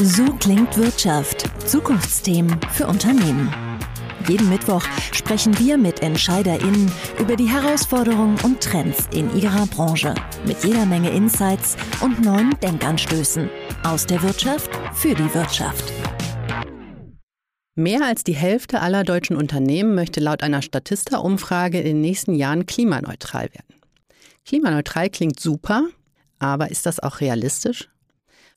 So klingt Wirtschaft. Zukunftsthemen für Unternehmen. Jeden Mittwoch sprechen wir mit EntscheiderInnen über die Herausforderungen und Trends in ihrer Branche. Mit jeder Menge Insights und neuen Denkanstößen. Aus der Wirtschaft für die Wirtschaft. Mehr als die Hälfte aller deutschen Unternehmen möchte laut einer Statista-Umfrage in den nächsten Jahren klimaneutral werden. Klimaneutral klingt super, aber ist das auch realistisch?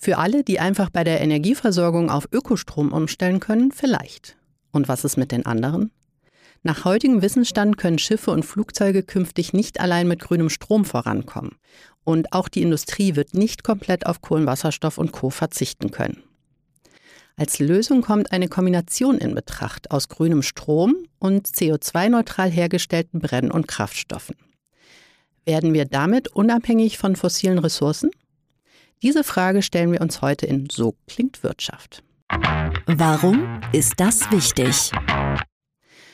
Für alle, die einfach bei der Energieversorgung auf Ökostrom umstellen können, vielleicht. Und was ist mit den anderen? Nach heutigem Wissensstand können Schiffe und Flugzeuge künftig nicht allein mit grünem Strom vorankommen. Und auch die Industrie wird nicht komplett auf Kohlenwasserstoff und Co. verzichten können. Als Lösung kommt eine Kombination in Betracht aus grünem Strom und CO2-neutral hergestellten Brenn- und Kraftstoffen. Werden wir damit unabhängig von fossilen Ressourcen? Diese Frage stellen wir uns heute in So klingt Wirtschaft. Warum ist das wichtig?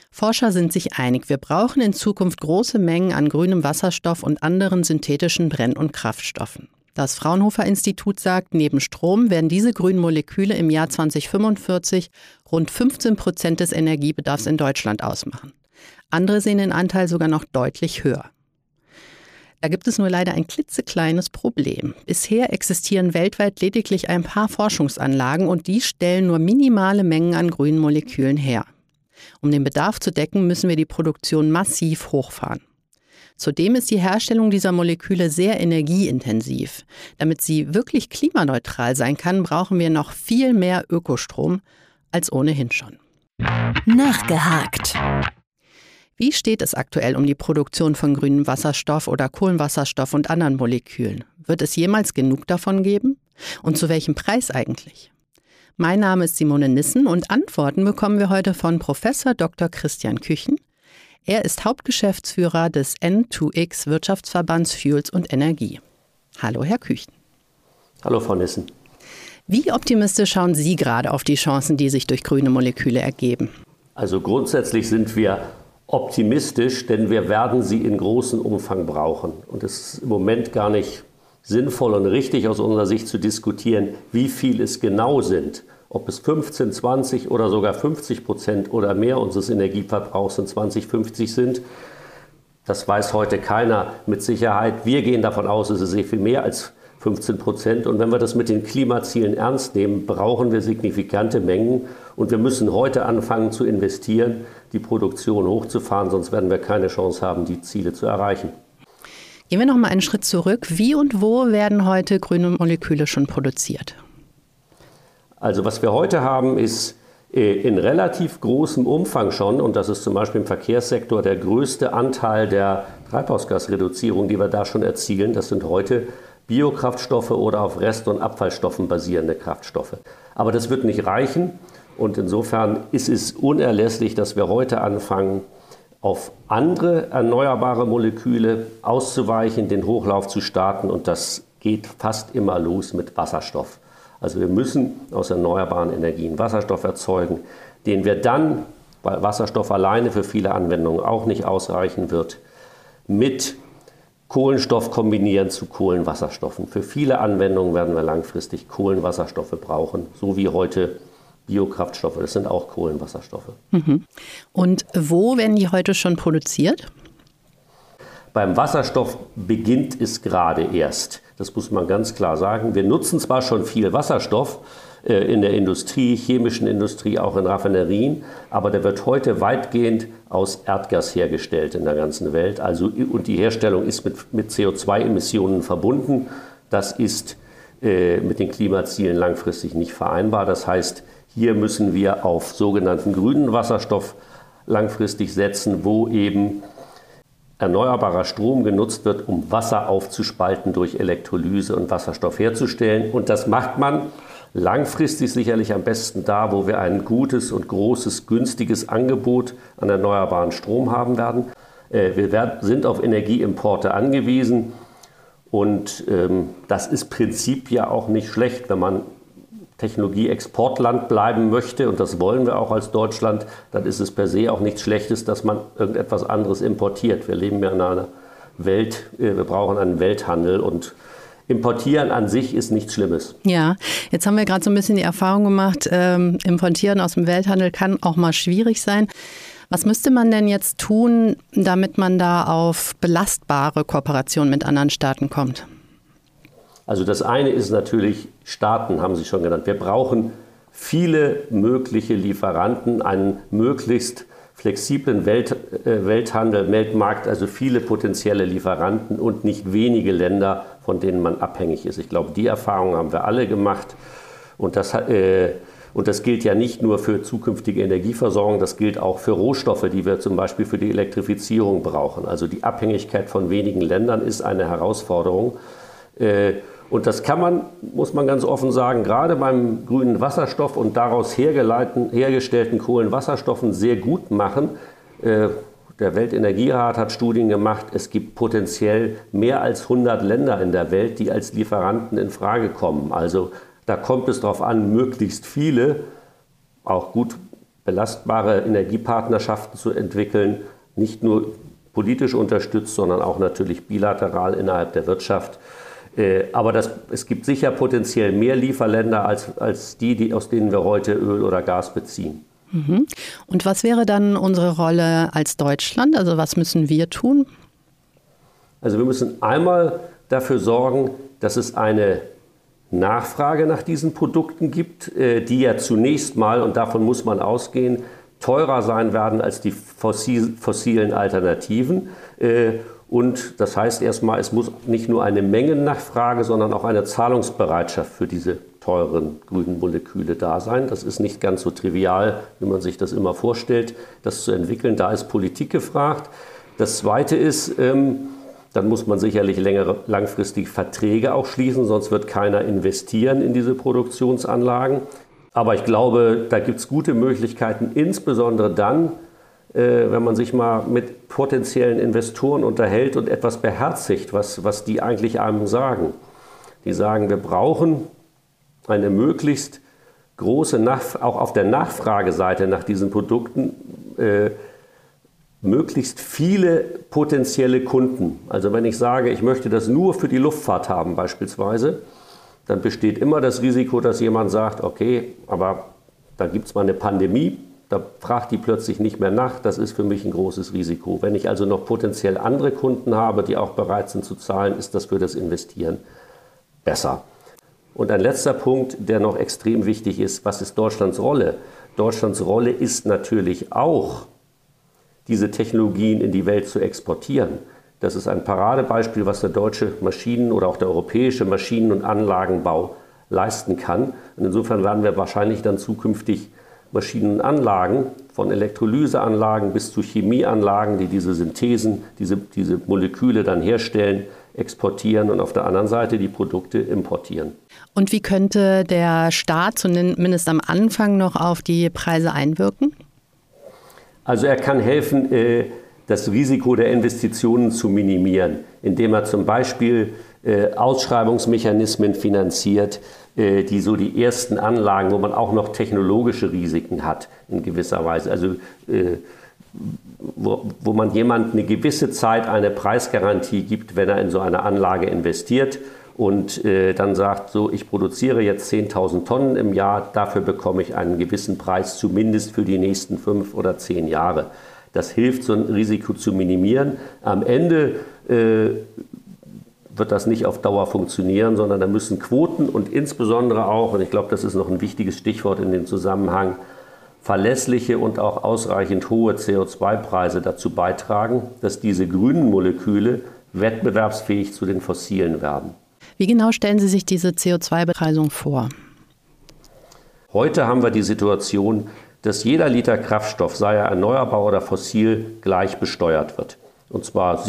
Forscher sind sich einig, wir brauchen in Zukunft große Mengen an grünem Wasserstoff und anderen synthetischen Brenn- und Kraftstoffen. Das Fraunhofer Institut sagt, neben Strom werden diese grünen Moleküle im Jahr 2045 rund 15 Prozent des Energiebedarfs in Deutschland ausmachen. Andere sehen den Anteil sogar noch deutlich höher. Da gibt es nur leider ein klitzekleines Problem. Bisher existieren weltweit lediglich ein paar Forschungsanlagen und die stellen nur minimale Mengen an grünen Molekülen her. Um den Bedarf zu decken, müssen wir die Produktion massiv hochfahren. Zudem ist die Herstellung dieser Moleküle sehr energieintensiv. Damit sie wirklich klimaneutral sein kann, brauchen wir noch viel mehr Ökostrom als ohnehin schon. Nachgehakt. Wie steht es aktuell um die Produktion von grünem Wasserstoff oder Kohlenwasserstoff und anderen Molekülen? Wird es jemals genug davon geben? Und zu welchem Preis eigentlich? Mein Name ist Simone Nissen und Antworten bekommen wir heute von Professor Dr. Christian Küchen. Er ist Hauptgeschäftsführer des N2X Wirtschaftsverbands Fuels und Energie. Hallo, Herr Küchen. Hallo, Frau Nissen. Wie optimistisch schauen Sie gerade auf die Chancen, die sich durch grüne Moleküle ergeben? Also grundsätzlich sind wir optimistisch, denn wir werden sie in großem Umfang brauchen. Und es ist im Moment gar nicht sinnvoll und richtig aus unserer Sicht zu diskutieren, wie viel es genau sind. Ob es 15, 20 oder sogar 50 Prozent oder mehr unseres Energieverbrauchs in 2050 sind, das weiß heute keiner mit Sicherheit. Wir gehen davon aus, es ist sehr viel mehr als 15 Prozent. Und wenn wir das mit den Klimazielen ernst nehmen, brauchen wir signifikante Mengen. Und wir müssen heute anfangen zu investieren, die Produktion hochzufahren, sonst werden wir keine Chance haben, die Ziele zu erreichen. Gehen wir noch mal einen Schritt zurück. Wie und wo werden heute grüne Moleküle schon produziert? Also was wir heute haben, ist äh, in relativ großem Umfang schon, und das ist zum Beispiel im Verkehrssektor der größte Anteil der Treibhausgasreduzierung, die wir da schon erzielen. Das sind heute Biokraftstoffe oder auf Rest- und Abfallstoffen basierende Kraftstoffe. Aber das wird nicht reichen. Und insofern ist es unerlässlich, dass wir heute anfangen, auf andere erneuerbare Moleküle auszuweichen, den Hochlauf zu starten. Und das geht fast immer los mit Wasserstoff. Also wir müssen aus erneuerbaren Energien Wasserstoff erzeugen, den wir dann, weil Wasserstoff alleine für viele Anwendungen auch nicht ausreichen wird, mit Kohlenstoff kombinieren zu Kohlenwasserstoffen. Für viele Anwendungen werden wir langfristig Kohlenwasserstoffe brauchen, so wie heute Biokraftstoffe. Das sind auch Kohlenwasserstoffe. Mhm. Und wo werden die heute schon produziert? Beim Wasserstoff beginnt es gerade erst. Das muss man ganz klar sagen. Wir nutzen zwar schon viel Wasserstoff äh, in der Industrie, chemischen Industrie, auch in Raffinerien, aber der wird heute weitgehend aus Erdgas hergestellt in der ganzen Welt. Also, und die Herstellung ist mit, mit CO2-Emissionen verbunden. Das ist äh, mit den Klimazielen langfristig nicht vereinbar. Das heißt, hier müssen wir auf sogenannten grünen Wasserstoff langfristig setzen, wo eben erneuerbarer Strom genutzt wird, um Wasser aufzuspalten durch Elektrolyse und Wasserstoff herzustellen. Und das macht man langfristig sicherlich am besten da, wo wir ein gutes und großes, günstiges Angebot an erneuerbaren Strom haben werden. Äh, wir sind auf Energieimporte angewiesen. Und ähm, das ist Prinzip ja auch nicht schlecht, wenn man Technologieexportland bleiben möchte, und das wollen wir auch als Deutschland, dann ist es per se auch nichts Schlechtes, dass man irgendetwas anderes importiert. Wir leben ja in einer Welt, äh, wir brauchen einen Welthandel und Importieren an sich ist nichts Schlimmes. Ja, jetzt haben wir gerade so ein bisschen die Erfahrung gemacht, ähm, Importieren aus dem Welthandel kann auch mal schwierig sein. Was müsste man denn jetzt tun, damit man da auf belastbare Kooperation mit anderen Staaten kommt? Also das eine ist natürlich, Staaten haben Sie schon genannt. Wir brauchen viele mögliche Lieferanten, einen möglichst flexiblen Welt, äh, Welthandel, Weltmarkt, also viele potenzielle Lieferanten und nicht wenige Länder, von denen man abhängig ist. Ich glaube, die Erfahrung haben wir alle gemacht. Und das, äh, und das gilt ja nicht nur für zukünftige Energieversorgung, das gilt auch für Rohstoffe, die wir zum Beispiel für die Elektrifizierung brauchen. Also die Abhängigkeit von wenigen Ländern ist eine Herausforderung. Äh, und das kann man, muss man ganz offen sagen, gerade beim grünen Wasserstoff und daraus hergestellten Kohlenwasserstoffen sehr gut machen. Äh, der Weltenergierat hat Studien gemacht. Es gibt potenziell mehr als 100 Länder in der Welt, die als Lieferanten in Frage kommen. Also da kommt es darauf an, möglichst viele, auch gut belastbare Energiepartnerschaften zu entwickeln, nicht nur politisch unterstützt, sondern auch natürlich bilateral innerhalb der Wirtschaft. Äh, aber das, es gibt sicher potenziell mehr Lieferländer als, als die, die, aus denen wir heute Öl oder Gas beziehen. Mhm. Und was wäre dann unsere Rolle als Deutschland? Also was müssen wir tun? Also wir müssen einmal dafür sorgen, dass es eine Nachfrage nach diesen Produkten gibt, äh, die ja zunächst mal, und davon muss man ausgehen, teurer sein werden als die fossilen Alternativen. Und das heißt erstmal, es muss nicht nur eine Mengennachfrage, sondern auch eine Zahlungsbereitschaft für diese teuren grünen Moleküle da sein. Das ist nicht ganz so trivial, wie man sich das immer vorstellt, das zu entwickeln. Da ist Politik gefragt. Das Zweite ist, ähm, dann muss man sicherlich längere, langfristig Verträge auch schließen, sonst wird keiner investieren in diese Produktionsanlagen. Aber ich glaube, da gibt es gute Möglichkeiten, insbesondere dann, wenn man sich mal mit potenziellen Investoren unterhält und etwas beherzigt, was, was die eigentlich einem sagen. Die sagen, wir brauchen eine möglichst große, Nach auch auf der Nachfrageseite nach diesen Produkten, äh, möglichst viele potenzielle Kunden. Also wenn ich sage, ich möchte das nur für die Luftfahrt haben beispielsweise, dann besteht immer das Risiko, dass jemand sagt, okay, aber da gibt es mal eine Pandemie, da fragt die plötzlich nicht mehr nach. Das ist für mich ein großes Risiko. Wenn ich also noch potenziell andere Kunden habe, die auch bereit sind zu zahlen, ist das für das Investieren besser. Und ein letzter Punkt, der noch extrem wichtig ist, was ist Deutschlands Rolle? Deutschlands Rolle ist natürlich auch, diese Technologien in die Welt zu exportieren. Das ist ein Paradebeispiel, was der deutsche Maschinen- oder auch der europäische Maschinen- und Anlagenbau leisten kann. Und insofern werden wir wahrscheinlich dann zukünftig Maschinenanlagen, von Elektrolyseanlagen bis zu Chemieanlagen, die diese Synthesen, diese, diese Moleküle dann herstellen, exportieren und auf der anderen Seite die Produkte importieren. Und wie könnte der Staat zumindest am Anfang noch auf die Preise einwirken? Also er kann helfen, äh, das Risiko der Investitionen zu minimieren, indem er zum Beispiel äh, Ausschreibungsmechanismen finanziert, die so die ersten Anlagen, wo man auch noch technologische Risiken hat in gewisser Weise. Also äh, wo, wo man jemand eine gewisse Zeit eine Preisgarantie gibt, wenn er in so eine Anlage investiert und äh, dann sagt, so, ich produziere jetzt 10.000 Tonnen im Jahr, dafür bekomme ich einen gewissen Preis, zumindest für die nächsten fünf oder zehn Jahre. Das hilft, so ein Risiko zu minimieren. Am Ende äh, wird das nicht auf Dauer funktionieren, sondern da müssen Quoten und insbesondere auch, und ich glaube, das ist noch ein wichtiges Stichwort in dem Zusammenhang, verlässliche und auch ausreichend hohe CO2-Preise dazu beitragen, dass diese grünen Moleküle wettbewerbsfähig zu den fossilen werden. Wie genau stellen Sie sich diese CO2-Bepreisung vor? Heute haben wir die Situation, dass jeder Liter Kraftstoff, sei er erneuerbar oder fossil, gleich besteuert wird. Und zwar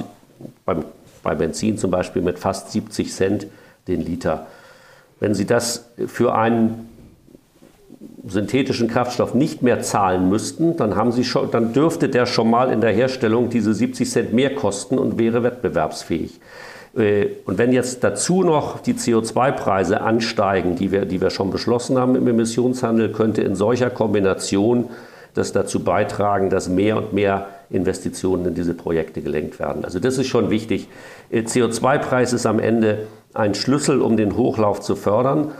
beim bei Benzin zum Beispiel mit fast 70 Cent den Liter. Wenn Sie das für einen synthetischen Kraftstoff nicht mehr zahlen müssten, dann, haben Sie schon, dann dürfte der schon mal in der Herstellung diese 70 Cent mehr kosten und wäre wettbewerbsfähig. Äh, und wenn jetzt dazu noch die CO2-Preise ansteigen, die wir, die wir schon beschlossen haben im Emissionshandel, könnte in solcher Kombination das dazu beitragen, dass mehr und mehr Investitionen in diese Projekte gelenkt werden. Also das ist schon wichtig. Äh, CO2-Preis ist am Ende ein Schlüssel, um den Hochlauf zu fördern.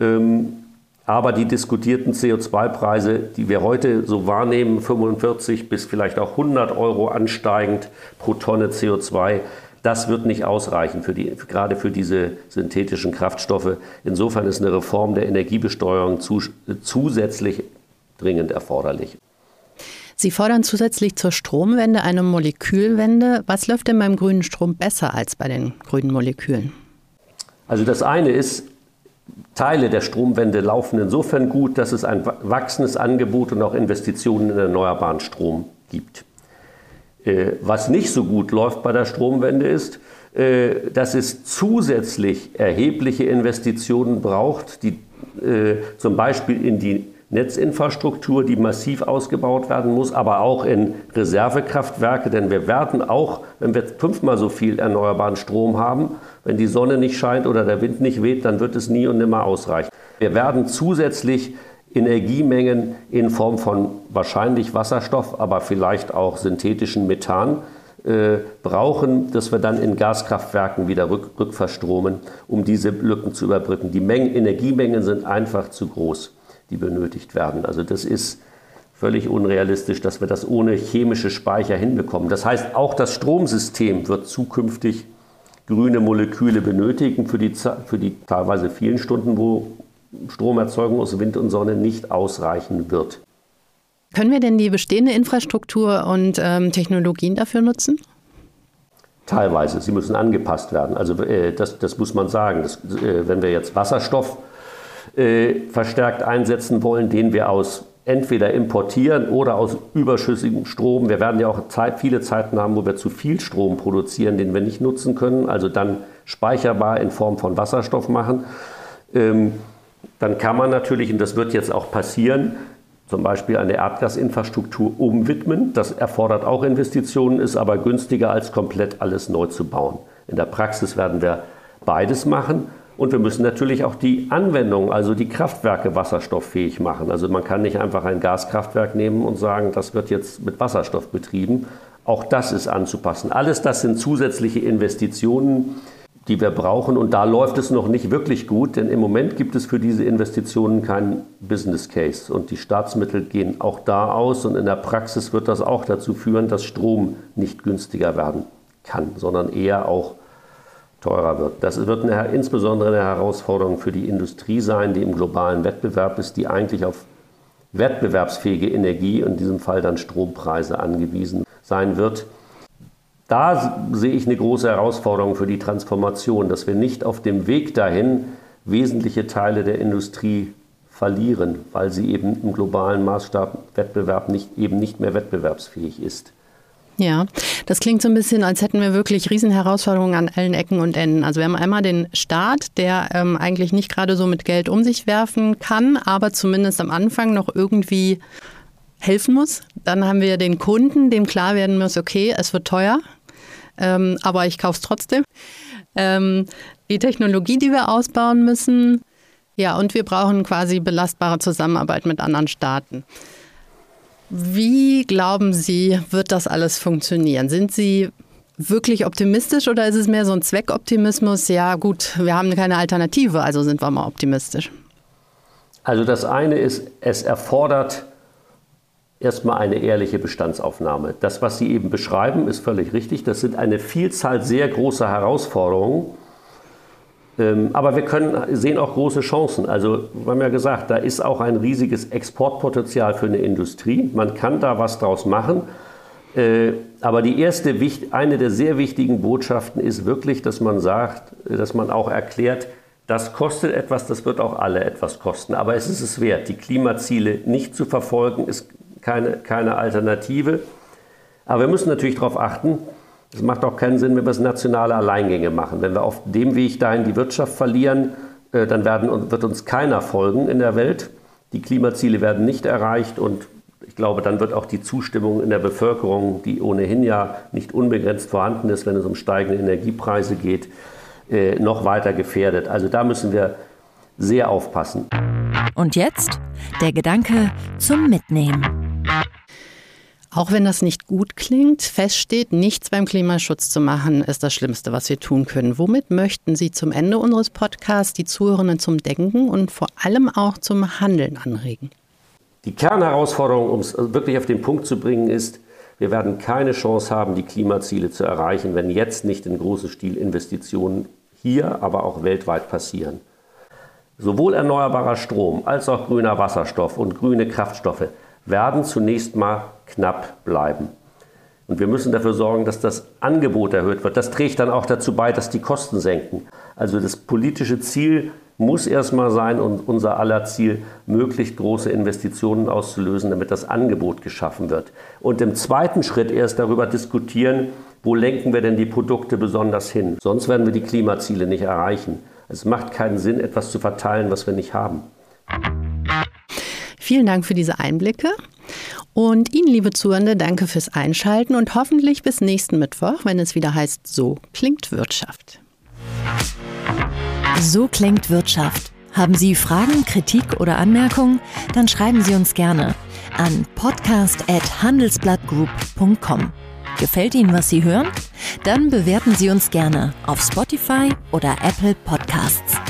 Ähm, aber die diskutierten CO2-Preise, die wir heute so wahrnehmen, 45 bis vielleicht auch 100 Euro ansteigend pro Tonne CO2, das wird nicht ausreichen, für die, gerade für diese synthetischen Kraftstoffe. Insofern ist eine Reform der Energiebesteuerung zu, zusätzlich dringend erforderlich. Sie fordern zusätzlich zur Stromwende eine Molekülwende. Was läuft denn beim grünen Strom besser als bei den grünen Molekülen? Also das eine ist, Teile der Stromwende laufen insofern gut, dass es ein wachsendes Angebot und auch Investitionen in erneuerbaren Strom gibt. Äh, was nicht so gut läuft bei der Stromwende ist, äh, dass es zusätzlich erhebliche Investitionen braucht, die äh, zum Beispiel in die Netzinfrastruktur, die massiv ausgebaut werden muss, aber auch in Reservekraftwerke, denn wir werden auch, wenn wir fünfmal so viel erneuerbaren Strom haben, wenn die Sonne nicht scheint oder der Wind nicht weht, dann wird es nie und nimmer ausreichen. Wir werden zusätzlich Energiemengen in Form von wahrscheinlich Wasserstoff, aber vielleicht auch synthetischen Methan äh, brauchen, dass wir dann in Gaskraftwerken wieder rück, rückverstromen, um diese Lücken zu überbrücken. Die Mengen, Energiemengen sind einfach zu groß die benötigt werden. Also das ist völlig unrealistisch, dass wir das ohne chemische Speicher hinbekommen. Das heißt, auch das Stromsystem wird zukünftig grüne Moleküle benötigen für die, für die teilweise vielen Stunden, wo Stromerzeugung aus Wind und Sonne nicht ausreichen wird. Können wir denn die bestehende Infrastruktur und ähm, Technologien dafür nutzen? Teilweise. Sie müssen angepasst werden. Also äh, das, das muss man sagen. Das, äh, wenn wir jetzt Wasserstoff äh, verstärkt einsetzen wollen, den wir aus entweder importieren oder aus überschüssigem Strom. Wir werden ja auch Zeit, viele Zeiten haben, wo wir zu viel Strom produzieren, den wir nicht nutzen können, also dann speicherbar in Form von Wasserstoff machen. Ähm, dann kann man natürlich, und das wird jetzt auch passieren, zum Beispiel eine Erdgasinfrastruktur umwidmen. Das erfordert auch Investitionen, ist aber günstiger als komplett alles neu zu bauen. In der Praxis werden wir beides machen. Und wir müssen natürlich auch die Anwendung, also die Kraftwerke wasserstofffähig machen. Also man kann nicht einfach ein Gaskraftwerk nehmen und sagen, das wird jetzt mit Wasserstoff betrieben. Auch das ist anzupassen. Alles das sind zusätzliche Investitionen, die wir brauchen. Und da läuft es noch nicht wirklich gut, denn im Moment gibt es für diese Investitionen keinen Business Case. Und die Staatsmittel gehen auch da aus. Und in der Praxis wird das auch dazu führen, dass Strom nicht günstiger werden kann, sondern eher auch teurer wird. Das wird eine, insbesondere eine Herausforderung für die Industrie sein, die im globalen Wettbewerb ist, die eigentlich auf wettbewerbsfähige Energie, in diesem Fall dann Strompreise angewiesen sein wird. Da sehe ich eine große Herausforderung für die Transformation, dass wir nicht auf dem Weg dahin wesentliche Teile der Industrie verlieren, weil sie eben im globalen Maßstab Wettbewerb nicht, eben nicht mehr wettbewerbsfähig ist. Ja, das klingt so ein bisschen, als hätten wir wirklich Riesenherausforderungen an allen Ecken und Enden. Also wir haben einmal den Staat, der ähm, eigentlich nicht gerade so mit Geld um sich werfen kann, aber zumindest am Anfang noch irgendwie helfen muss. Dann haben wir den Kunden, dem klar werden muss, okay, es wird teuer, ähm, aber ich kaufe es trotzdem. Ähm, die Technologie, die wir ausbauen müssen. Ja, und wir brauchen quasi belastbare Zusammenarbeit mit anderen Staaten. Wie glauben Sie, wird das alles funktionieren? Sind Sie wirklich optimistisch oder ist es mehr so ein Zweckoptimismus? Ja, gut, wir haben keine Alternative, also sind wir mal optimistisch. Also das eine ist, es erfordert erstmal eine ehrliche Bestandsaufnahme. Das, was Sie eben beschreiben, ist völlig richtig. Das sind eine Vielzahl sehr großer Herausforderungen. Ähm, aber wir können, sehen auch große Chancen. Also, wir haben ja gesagt, da ist auch ein riesiges Exportpotenzial für eine Industrie. Man kann da was draus machen. Äh, aber die erste, eine der sehr wichtigen Botschaften ist wirklich, dass man sagt, dass man auch erklärt, das kostet etwas, das wird auch alle etwas kosten. Aber es ist es wert. Die Klimaziele nicht zu verfolgen, ist keine, keine Alternative. Aber wir müssen natürlich darauf achten, es macht auch keinen Sinn, wenn wir es nationale Alleingänge machen. Wenn wir auf dem Weg dahin die Wirtschaft verlieren, äh, dann werden, wird uns keiner folgen in der Welt. Die Klimaziele werden nicht erreicht und ich glaube, dann wird auch die Zustimmung in der Bevölkerung, die ohnehin ja nicht unbegrenzt vorhanden ist, wenn es um steigende Energiepreise geht, äh, noch weiter gefährdet. Also da müssen wir sehr aufpassen. Und jetzt der Gedanke zum Mitnehmen. Auch wenn das nicht gut klingt, feststeht, nichts beim Klimaschutz zu machen, ist das Schlimmste, was wir tun können. Womit möchten Sie zum Ende unseres Podcasts die Zuhörenden zum Denken und vor allem auch zum Handeln anregen? Die Kernherausforderung, um es wirklich auf den Punkt zu bringen, ist, wir werden keine Chance haben, die Klimaziele zu erreichen, wenn jetzt nicht in großem Stil Investitionen hier, aber auch weltweit passieren. Sowohl erneuerbarer Strom als auch grüner Wasserstoff und grüne Kraftstoffe werden zunächst mal knapp bleiben. Und wir müssen dafür sorgen, dass das Angebot erhöht wird. Das trägt dann auch dazu bei, dass die Kosten senken. Also das politische Ziel muss erstmal sein und unser aller Ziel, möglichst große Investitionen auszulösen, damit das Angebot geschaffen wird. Und im zweiten Schritt erst darüber diskutieren, wo lenken wir denn die Produkte besonders hin. Sonst werden wir die Klimaziele nicht erreichen. Es macht keinen Sinn, etwas zu verteilen, was wir nicht haben. Vielen Dank für diese Einblicke. Und Ihnen, liebe Zuhörende, danke fürs Einschalten und hoffentlich bis nächsten Mittwoch, wenn es wieder heißt, so klingt Wirtschaft. So klingt Wirtschaft. Haben Sie Fragen, Kritik oder Anmerkungen? Dann schreiben Sie uns gerne an podcast.handelsblattgroup.com. Gefällt Ihnen, was Sie hören? Dann bewerten Sie uns gerne auf Spotify oder Apple Podcasts.